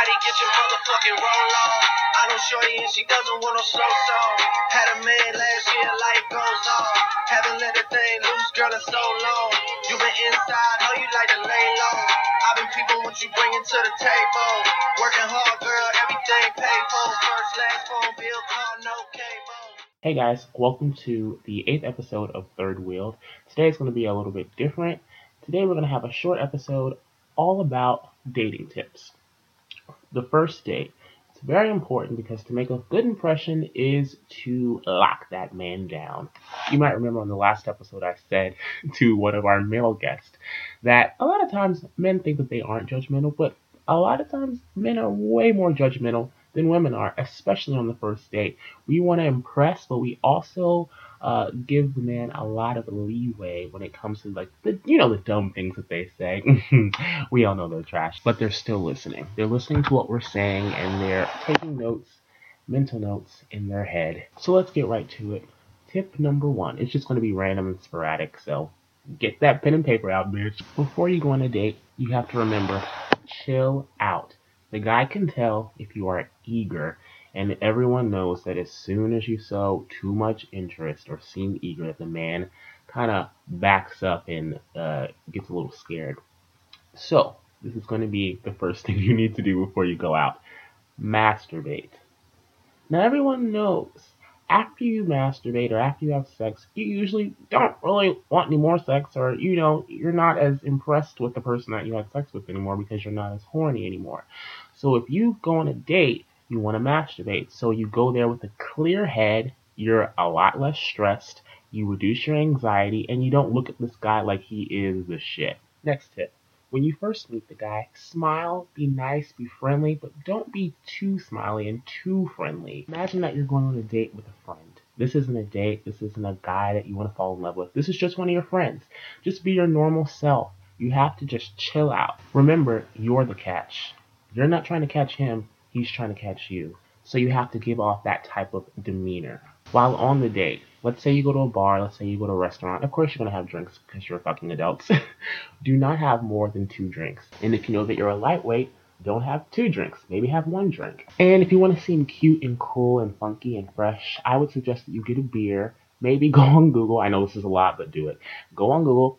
body, get your motherfucking roll on. I know shorty and she doesn't want no slow song. Had a man last year, life goes on. Haven't let a thing loose, girl, in so long. You been inside, know you like to lay low. I've been peeping what you bringing to the table. Working hard, girl, everything paid for. First, last phone bill, call, no cable. Hey guys, welcome to the eighth episode of Third Wheeld. Today is going to be a little bit different. Today we're going to have a short episode all about dating tips. The first date. It's very important because to make a good impression is to lock that man down. You might remember on the last episode I said to one of our male guests that a lot of times men think that they aren't judgmental, but a lot of times men are way more judgmental than women are, especially on the first date. We want to impress, but we also uh, give the man a lot of leeway when it comes to like the you know the dumb things that they say. we all know they're trash, but they're still listening. They're listening to what we're saying and they're taking notes, mental notes in their head. So let's get right to it. Tip number one. It's just going to be random and sporadic, so get that pen and paper out, bitch. Before you go on a date, you have to remember chill out. The guy can tell if you are eager, and everyone knows that as soon as you show too much interest or seem eager, the man kind of backs up and uh, gets a little scared. So, this is going to be the first thing you need to do before you go out masturbate. Now, everyone knows after you masturbate or after you have sex, you usually don't really want any more sex, or you know, you're not as impressed with the person that you had sex with anymore because you're not as horny anymore. So if you go on a date, you want to masturbate. So you go there with a clear head, you're a lot less stressed, you reduce your anxiety, and you don't look at this guy like he is the shit. Next tip. When you first meet the guy, smile, be nice, be friendly, but don't be too smiley and too friendly. Imagine that you're going on a date with a friend. This isn't a date. This isn't a guy that you want to fall in love with. This is just one of your friends. Just be your normal self. You have to just chill out. Remember, you're the catch. You're not trying to catch him, he's trying to catch you. So you have to give off that type of demeanor. While on the date, let's say you go to a bar, let's say you go to a restaurant, of course you're going to have drinks because you're fucking adults. Do not have more than two drinks. And if you know that you're a lightweight, don't have two drinks. Maybe have one drink. And if you want to seem cute and cool and funky and fresh, I would suggest that you get a beer. Maybe go on Google. I know this is a lot, but do it. Go on Google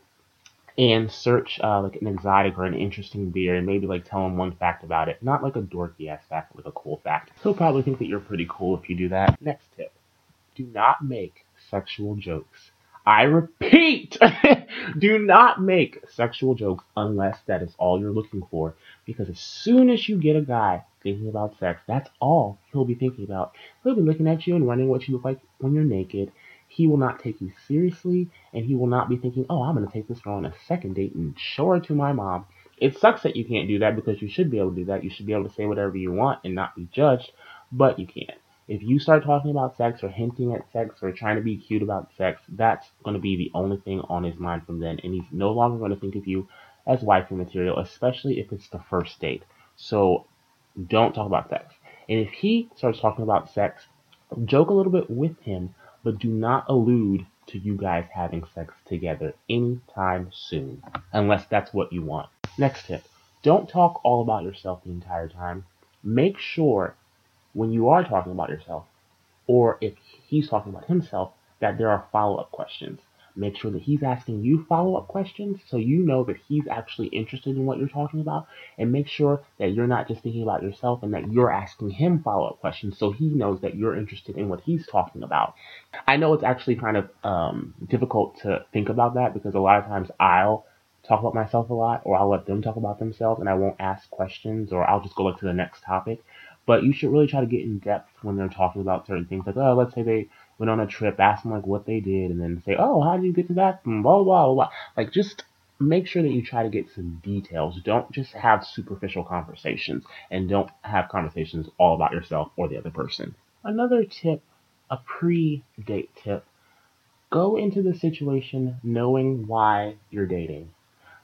and search uh, like an exotic or an interesting beer and maybe like tell him one fact about it. Not like a dorky ass fact, but like a cool fact. He'll probably think that you're pretty cool if you do that. Next tip do not make sexual jokes. I repeat, do not make sexual jokes unless that is all you're looking for. Because as soon as you get a guy thinking about sex, that's all he'll be thinking about. He'll be looking at you and wondering what you look like when you're naked. He will not take you seriously, and he will not be thinking, oh, I'm going to take this girl on a second date and show her to my mom. It sucks that you can't do that because you should be able to do that. You should be able to say whatever you want and not be judged, but you can't. If you start talking about sex or hinting at sex or trying to be cute about sex, that's going to be the only thing on his mind from then. And he's no longer going to think of you as wifey material, especially if it's the first date. So don't talk about sex. And if he starts talking about sex, joke a little bit with him, but do not allude to you guys having sex together anytime soon, unless that's what you want. Next tip don't talk all about yourself the entire time. Make sure when you are talking about yourself, or if he's talking about himself, that there are follow up questions. Make sure that he's asking you follow up questions so you know that he's actually interested in what you're talking about. And make sure that you're not just thinking about yourself and that you're asking him follow up questions so he knows that you're interested in what he's talking about. I know it's actually kind of um, difficult to think about that because a lot of times I'll talk about myself a lot or I'll let them talk about themselves and I won't ask questions or I'll just go like to the next topic. But you should really try to get in depth when they're talking about certain things. Like, oh, let's say they went on a trip, ask them like what they did, and then say, oh, how did you get to that? And blah, blah, blah, blah. Like, just make sure that you try to get some details. Don't just have superficial conversations and don't have conversations all about yourself or the other person. Another tip, a pre date tip, go into the situation knowing why you're dating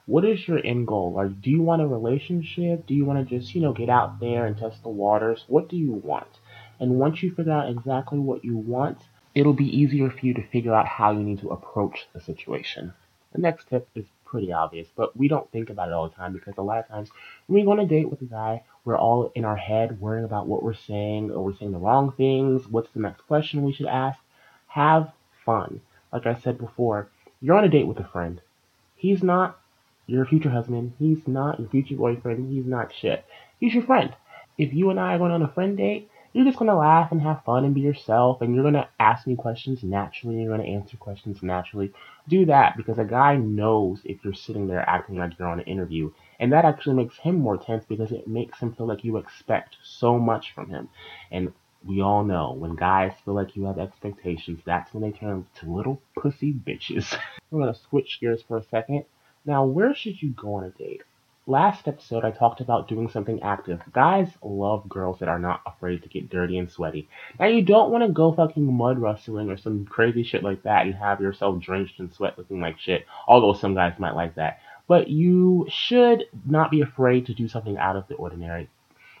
what is your end goal? Like, do you want a relationship? Do you want to just, you know, get out there and test the waters? What do you want? And once you figure out exactly what you want, it'll be easier for you to figure out how you need to approach the situation. The next tip is pretty obvious, but we don't think about it all the time because a lot of times when we go on a date with a guy, we're all in our head worrying about what we're saying, or we're saying the wrong things, what's the next question we should ask. Have fun. Like I said before, you're on a date with a friend. He's not your future husband. He's not your future boyfriend. He's not shit. He's your friend. If you and I are going on a friend date, you're just going to laugh and have fun and be yourself, and you're going to ask me questions naturally, and you're going to answer questions naturally. Do that because a guy knows if you're sitting there acting like you're on an interview, and that actually makes him more tense because it makes him feel like you expect so much from him. And we all know when guys feel like you have expectations, that's when they turn to little pussy bitches. We're going to switch gears for a second. Now, where should you go on a date? Last episode, I talked about doing something active. Guys love girls that are not afraid to get dirty and sweaty. Now, you don't want to go fucking mud wrestling or some crazy shit like that and have yourself drenched in sweat looking like shit, although some guys might like that. But you should not be afraid to do something out of the ordinary.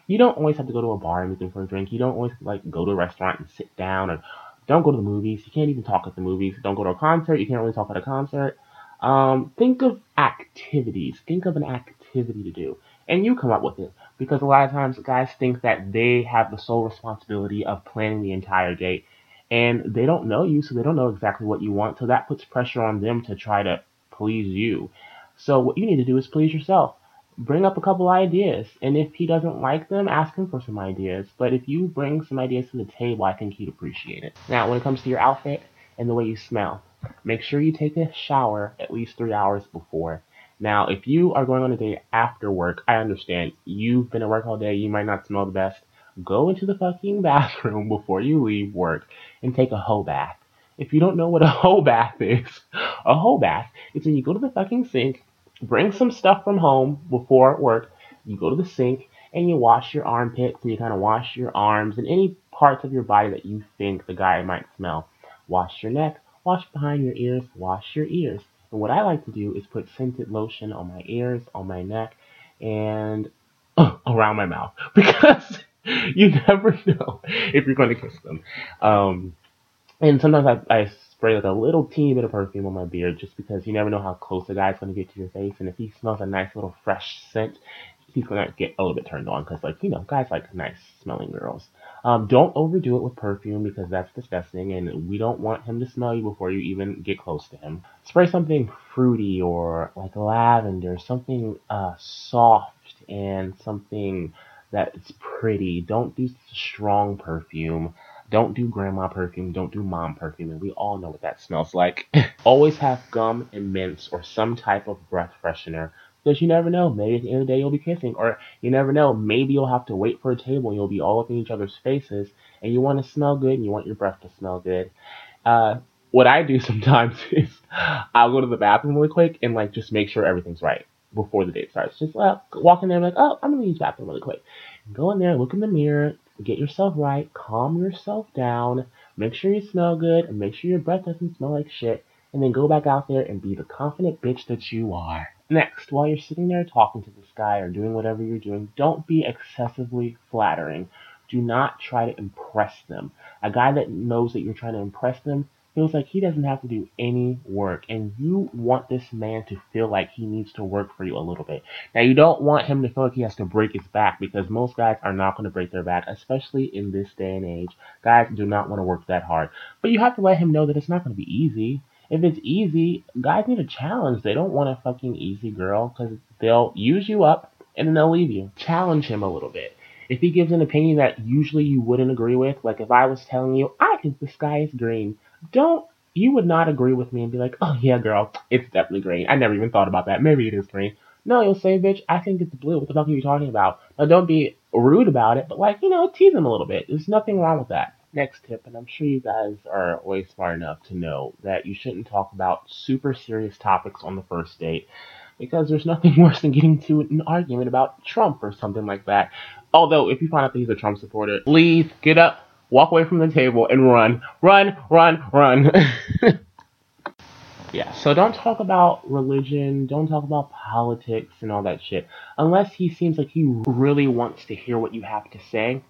You don't always have to go to a bar and them for a drink. You don't always like go to a restaurant and sit down or don't go to the movies. You can't even talk at the movies. Don't go to a concert. You can't really talk at a concert. Um, think of activities. Think of an activity to do. And you come up with it. Because a lot of times guys think that they have the sole responsibility of planning the entire date. And they don't know you, so they don't know exactly what you want. So that puts pressure on them to try to please you. So what you need to do is please yourself. Bring up a couple ideas. And if he doesn't like them, ask him for some ideas. But if you bring some ideas to the table, I think he'd appreciate it. Now, when it comes to your outfit and the way you smell, Make sure you take a shower at least three hours before. Now, if you are going on a date after work, I understand. You've been at work all day, you might not smell the best. Go into the fucking bathroom before you leave work and take a hoe bath. If you don't know what a hoe bath is, a hoe bath is when you go to the fucking sink, bring some stuff from home before work, you go to the sink and you wash your armpits and you kind of wash your arms and any parts of your body that you think the guy might smell. Wash your neck, Wash behind your ears, wash your ears. And what I like to do is put scented lotion on my ears, on my neck, and around my mouth because you never know if you're going to kiss them. Um, and sometimes I, I spray like a little teeny bit of perfume on my beard just because you never know how close a guy's going to get to your face. And if he smells a nice little fresh scent, he's going to get a little bit turned on because, like, you know, guys like nice smelling girls. Um, don't overdo it with perfume because that's disgusting, and we don't want him to smell you before you even get close to him. Spray something fruity or like lavender, something uh, soft and something that's pretty. Don't do strong perfume. Don't do grandma perfume. Don't do mom perfume. And we all know what that smells like. Always have gum and mints or some type of breath freshener because you never know. Maybe at the end of the day you'll be kissing, or you never know. Maybe you'll have to wait for a table and you'll be all up in each other's faces, and you want to smell good and you want your breath to smell good. Uh, what I do sometimes is I'll go to the bathroom really quick and like just make sure everything's right before the date starts. Just like, walk in there and like, oh, I'm gonna use the bathroom really quick. Go in there, look in the mirror, get yourself right, calm yourself down, make sure you smell good, and make sure your breath doesn't smell like shit, and then go back out there and be the confident bitch that you are. Next, while you're sitting there talking to this guy or doing whatever you're doing, don't be excessively flattering. Do not try to impress them. A guy that knows that you're trying to impress them feels like he doesn't have to do any work, and you want this man to feel like he needs to work for you a little bit. Now, you don't want him to feel like he has to break his back because most guys are not going to break their back, especially in this day and age. Guys do not want to work that hard. But you have to let him know that it's not going to be easy. If it's easy, guys need a challenge. They don't want a fucking easy girl because they'll use you up and then they'll leave you. Challenge him a little bit. If he gives an opinion that usually you wouldn't agree with, like if I was telling you, I think the sky is green, don't, you would not agree with me and be like, oh yeah, girl, it's definitely green. I never even thought about that. Maybe it is green. No, you'll say, bitch, I think it's blue. What the fuck are you talking about? Now don't be rude about it, but like, you know, tease him a little bit. There's nothing wrong with that next tip, and I'm sure you guys are way smart enough to know that you shouldn't talk about super serious topics on the first date because there's nothing worse than getting to an argument about Trump or something like that. Although, if you find out that he's a Trump supporter, leave, get up, walk away from the table, and run. Run, run, run. yeah, so don't talk about religion, don't talk about politics and all that shit. Unless he seems like he really wants to hear what you have to say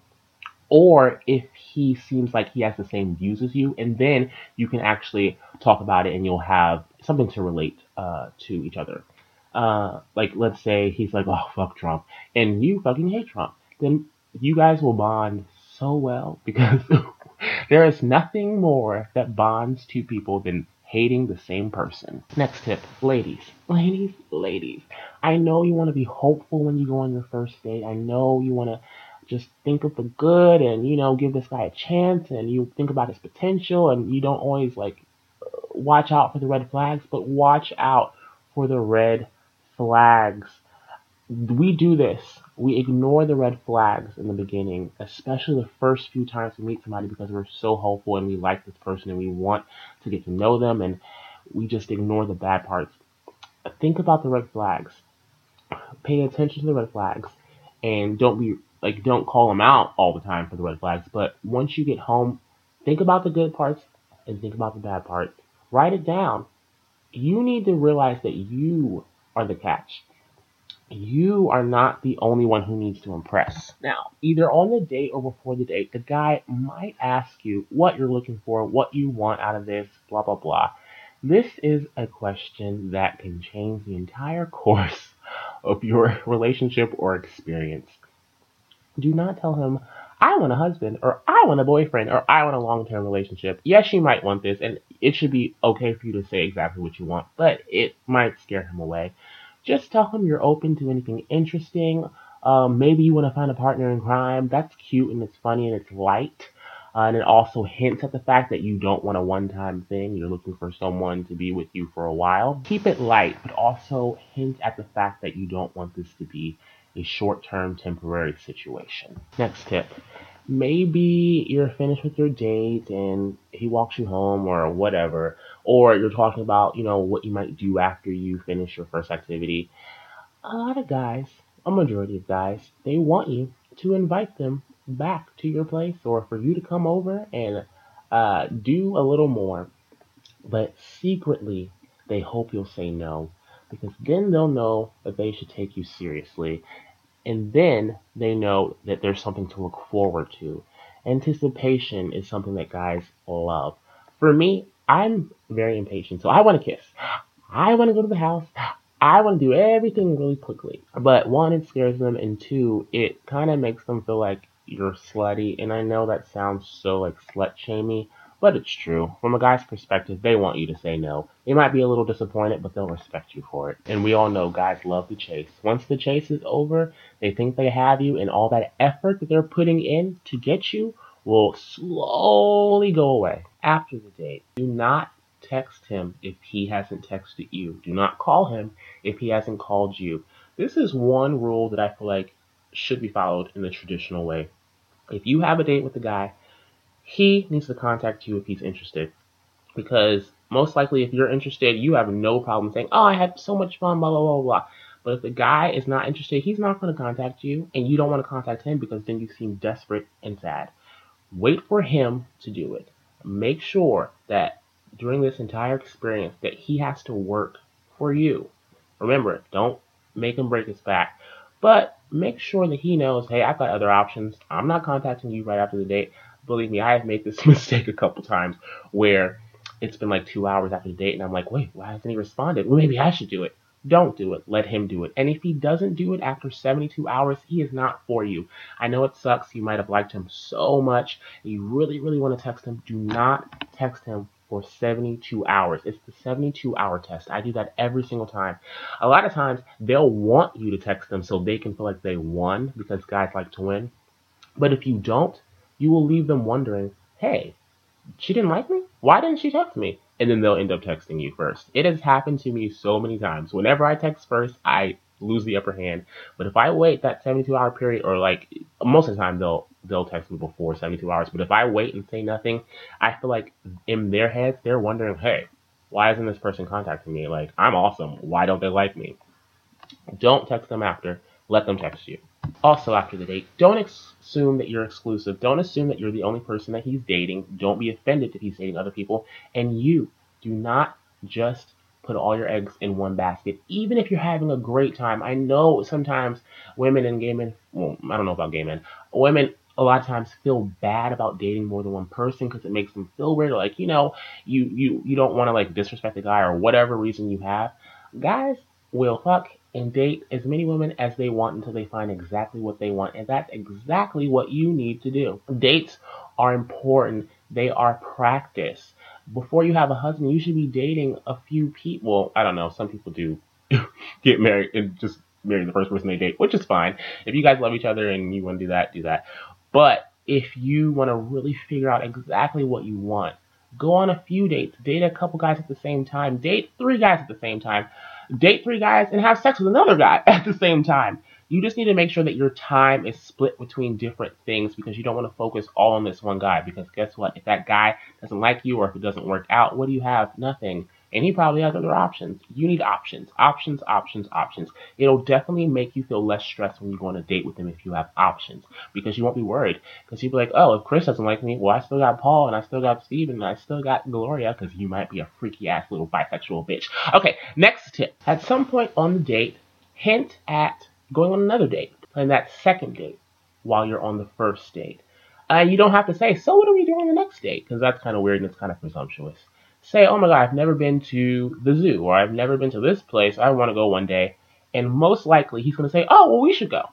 or if he seems like he has the same views as you, and then you can actually talk about it and you'll have something to relate uh, to each other. Uh, like, let's say he's like, oh, fuck Trump, and you fucking hate Trump. then you guys will bond so well because there is nothing more that bonds two people than hating the same person. Next tip, ladies, ladies, ladies. I know you want to be hopeful when you go on your first date. I know you want to just think of the good and you know give this guy a chance and you think about his potential and you don't always like watch out for the red flags, but watch out for the red flags. We do this. We ignore the red flags in the beginning, especially the first few times we meet somebody because we're so hopeful and we like this person and we want to get to know them and we just ignore the bad parts. Think about the red flags. Pay attention to the red flags and don't be like don't call them out all the time for the red flags, but once you get home, think about the good parts and think about the bad parts. Write it down. You need to realize that you are the catch. You are not the only one who needs to impress. Now, either on the date or before the date, the guy might ask you what you're looking for, what you want out of this, blah, blah, blah. This is a question that can change the entire course of your relationship or experience. Do not tell him, I want a husband, or I want a boyfriend, or I want a long term relationship. Yes, you might want this, and it should be okay for you to say exactly what you want, but it might scare him away. Just tell him you're open to anything interesting. Um, maybe you want to find a partner in crime. That's cute and it's funny and it's light. Uh, and it also hints at the fact that you don't want a one time thing. You're looking for someone to be with you for a while. Keep it light, but also hint at the fact that you don't want this to be a short term temporary situation. Next tip. Maybe you're finished with your date and he walks you home or whatever, or you're talking about, you know, what you might do after you finish your first activity. A lot of guys, a majority of guys, they want you to invite them back to your place or for you to come over and uh, do a little more. But secretly, they hope you'll say no because then they'll know that they should take you seriously. And then they know that there's something to look forward to. Anticipation is something that guys love. For me, I'm very impatient, so I want to kiss. I want to go to the house. I want to do everything really quickly. But one, it scares them, and two, it kind of makes them feel like you're slutty. And I know that sounds so like slut shamey, but it's true. From a guy's perspective, they want you to say no. They might be a little disappointed, but they'll respect you for it. And we all know guys love the chase. Once the chase is over, they think they have you, and all that effort that they're putting in to get you will slowly go away after the date. Do not text him if he hasn't texted you. Do not call him if he hasn't called you. This is one rule that I feel like should be followed in the traditional way. If you have a date with a guy he needs to contact you if he's interested. Because most likely, if you're interested, you have no problem saying, Oh, I had so much fun, blah, blah, blah, blah. But if the guy is not interested, he's not going to contact you, and you don't want to contact him because then you seem desperate and sad. Wait for him to do it. Make sure that during this entire experience that he has to work for you. Remember, don't make him break his back, but make sure that he knows, hey, I've got other options. I'm not contacting you right after the date believe me, I have made this mistake a couple times where it's been like two hours after the date and I'm like, wait, why hasn't he responded? Well, maybe I should do it. Don't do it. Let him do it. And if he doesn't do it after 72 hours, he is not for you. I know it sucks. You might have liked him so much. You really, really want to text him. Do not text him for 72 hours. It's the 72 hour test. I do that every single time. A lot of times they'll want you to text them so they can feel like they won because guys like to win. But if you don't, you will leave them wondering, hey, she didn't like me? Why didn't she text me? And then they'll end up texting you first. It has happened to me so many times. Whenever I text first, I lose the upper hand. But if I wait that 72 hour period, or like most of the time they'll they'll text me before 72 hours. But if I wait and say nothing, I feel like in their heads they're wondering, hey, why isn't this person contacting me? Like I'm awesome. Why don't they like me? Don't text them after. Let them text you. Also, after the date, don't assume that you're exclusive. Don't assume that you're the only person that he's dating. Don't be offended if he's dating other people. And you do not just put all your eggs in one basket, even if you're having a great time. I know sometimes women and gay men, well, I don't know about gay men, women a lot of times feel bad about dating more than one person because it makes them feel weird. Like, you know, you, you, you don't want to like disrespect the guy or whatever reason you have. Guys will fuck and date as many women as they want until they find exactly what they want. And that's exactly what you need to do. Dates are important, they are practice. Before you have a husband, you should be dating a few people. I don't know, some people do get married and just marry the first person they date, which is fine. If you guys love each other and you want to do that, do that. But if you want to really figure out exactly what you want, go on a few dates, date a couple guys at the same time, date three guys at the same time date three guys and have sex with another guy at the same time. You just need to make sure that your time is split between different things because you don't want to focus all on this one guy. Because guess what? If that guy doesn't like you or if it doesn't work out, what do you have? Nothing and he probably has other options. You need options, options, options, options. It'll definitely make you feel less stressed when you go on a date with him if you have options because you won't be worried. Because you'll be like, oh, if Chris doesn't like me, well, I still got Paul and I still got Steven and I still got Gloria because you might be a freaky ass little bisexual bitch. Okay, next tip. At some point on the date, hint at going on another date, plan that second date while you're on the first date. Uh, you don't have to say, so what are we doing on the next date? Because that's kind of weird and it's kind of presumptuous say, oh my god, I've never been to the zoo or I've never been to this place. I want to go one day. And most likely he's going to say, oh, well, we should go.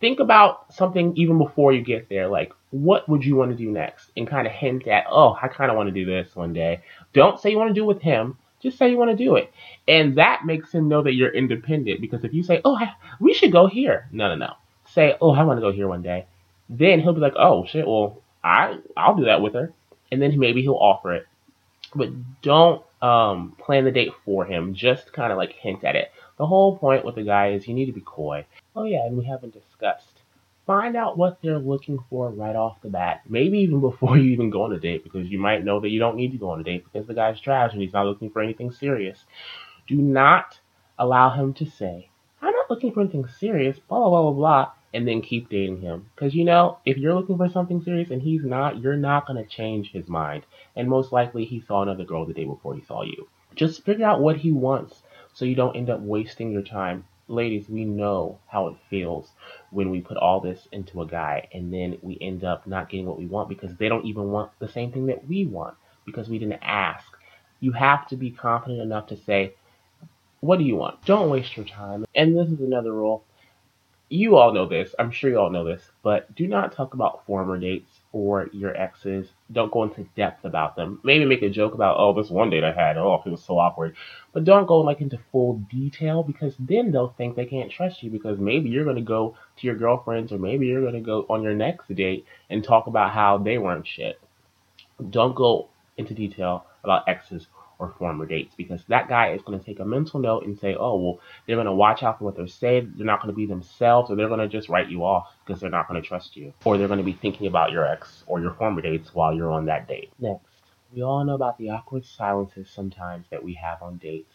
Think about something even before you get there. Like, what would you want to do next? And kind of hint at, oh, I kind of want to do this one day. Don't say you want to do it with him. Just say you want to do it. And that makes him know that you're independent. Because if you say, oh, we should go here. No, no, no. Say, oh, I want to go here one day. Then he'll be like, oh, shit, well, I, I'll do that with her. And then maybe he'll offer it but don't um, plan the date for him. Just kind of like hint at it. The whole point with the guy is you need to be coy. Oh yeah, and we haven't discussed. Find out what they're looking for right off the bat. Maybe even before you even go on a date, because you might know that you don't need to go on a date because the guy's trash and he's not looking for anything serious. Do not allow him to say, I'm not looking for anything serious, blah blah blah blah blah and then keep dating him. Because you know, if you're looking for something serious and he's not, you're not going to change his mind. And most likely he saw another girl the day before he saw you. Just figure out what he wants so you don't end up wasting your time. Ladies, we know how it feels when we put all this into a guy and then we end up not getting what we want because they don't even want the same thing that we want because we didn't ask. You have to be confident enough to say, What do you want? Don't waste your time. And this is another rule you all know this. I'm sure you all know this, but do not talk about former dates or your exes. Don't go into depth about them. Maybe make a joke about, oh, this one date I had, oh, it was so awkward. But don't go like into full detail because then they'll think they can't trust you because maybe you're to go to your girlfriends or maybe you're to go on your next date and talk about how they weren't shit. Don't go into detail about exes or former dates because that guy is going to take a mental note and say, oh, well, they're going to watch out for what they're saying. They're not going to be themselves or they're going to just write you off because they're not going to trust you. Or they're going to be thinking about your ex or your former dates while you're on that date. Next, we all know about the awkward silences sometimes that we have on dates.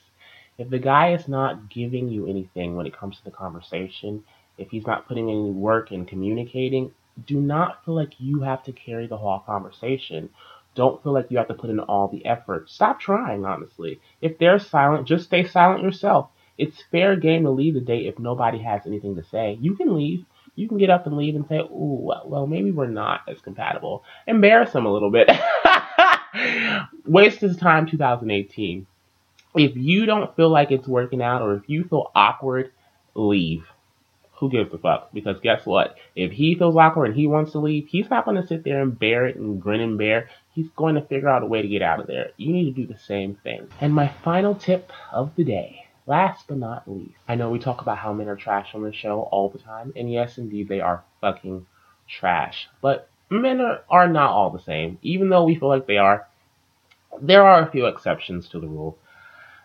If the guy is not giving you anything when it comes to the conversation, if he's not putting any work in communicating, do not feel like you have to carry the whole conversation don't feel like you have to put in all the effort. Stop trying, honestly. If they're silent, just stay silent yourself. It's fair game to leave the date if nobody has anything to say. You can leave. You can get up and leave and say, "Ooh, well, maybe we're not as compatible." Embarrass them a little bit. Waste his time 2018. If you don't feel like it's working out or if you feel awkward, leave who gives a fuck? Because guess what? If he feels awkward and he wants to leave, he's not going to sit there and bear it and grin and bear. He's going to figure out a way to get out of there. You need to do the same thing. And my final tip of the day, last but not least, I know we talk about how men are trash on the show all the time, and yes, indeed, they are fucking trash. But men are, are not all the same. Even though we feel like they are, there are a few exceptions to the rule.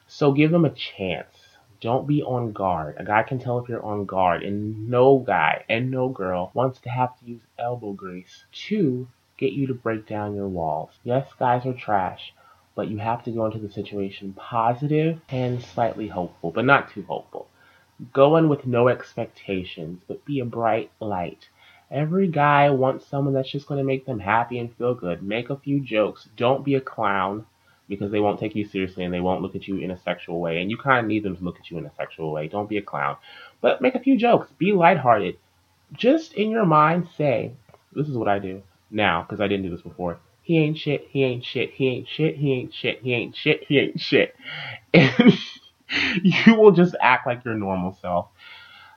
So give them a chance don't be on guard. A guy can tell if you're on guard, and no guy and no girl wants to have to use elbow grease to get you to break down your walls. Yes, guys are trash, but you have to go into the situation positive and slightly hopeful, but not too hopeful. Go in with no expectations, but be a bright light. Every guy wants someone that's just going to make them happy and feel good. Make a few jokes. Don't be a clown because they won't take you seriously and they won't look at you in a sexual way. And you kind of need them to look at you in a sexual way. Don't be a clown. But make a few jokes. Be lighthearted. Just in your mind say, this is what I do now because I didn't do this before. He ain't shit. He ain't shit. He ain't shit. He ain't shit. He ain't shit. He ain't shit. And you will just act like your normal self.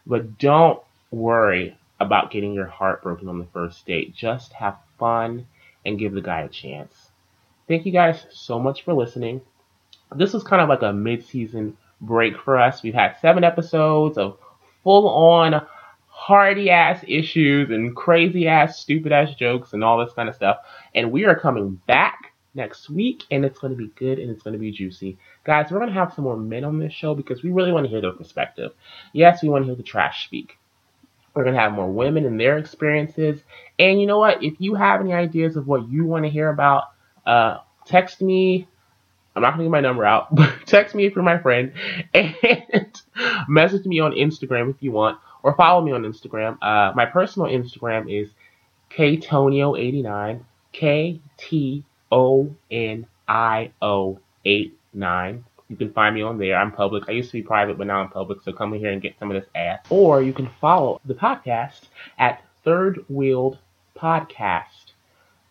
But don't worry about getting your heart broken on the first date. Just have fun and give the guy a chance. Thank you guys so much for listening. This was kind of like a mid season break for us. We've had seven episodes of full on hardy ass issues and crazy ass, stupid ass jokes and all this kind of stuff. And we are coming back next week and it's going to be good and it's going to be juicy. Guys, we're going to have some more men on this show because we really want to hear their perspective. Yes, we want to hear the trash speak. We're going to have more women and their experiences. And you know what? If you have any ideas of what you want to hear about, uh, text me. I'm not going to give my number out, but text me if you're my friend and message me on Instagram if you want or follow me on Instagram. Uh, my personal Instagram is ktonio89, K T O N I O 89. You can find me on there. I'm public. I used to be private, but now I'm public. So come in here and get some of this ass. Or you can follow the podcast at Third Wheeld Podcast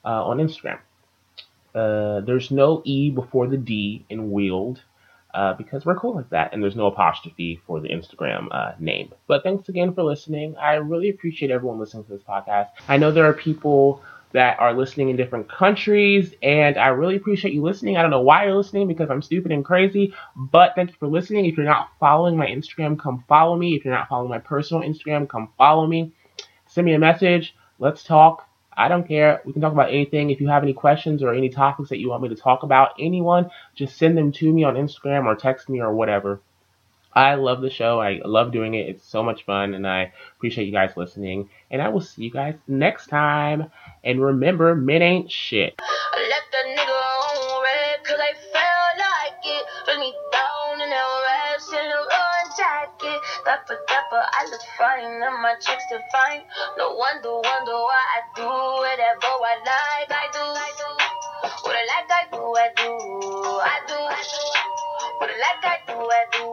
uh, on Instagram. Uh, there's no E before the D in wield uh, because we're cool like that, and there's no apostrophe for the Instagram uh, name. But thanks again for listening. I really appreciate everyone listening to this podcast. I know there are people that are listening in different countries, and I really appreciate you listening. I don't know why you're listening because I'm stupid and crazy, but thank you for listening. If you're not following my Instagram, come follow me. If you're not following my personal Instagram, come follow me. Send me a message. Let's talk. I don't care. We can talk about anything. If you have any questions or any topics that you want me to talk about, anyone, just send them to me on Instagram or text me or whatever. I love the show. I love doing it. It's so much fun, and I appreciate you guys listening. And I will see you guys next time. And remember, men ain't shit. Dapper, I look fine, and my chicks define. No wonder, wonder why I do whatever I like. I do, I do. What I like, I do, I do. I do, I do. What I like, I do, I do.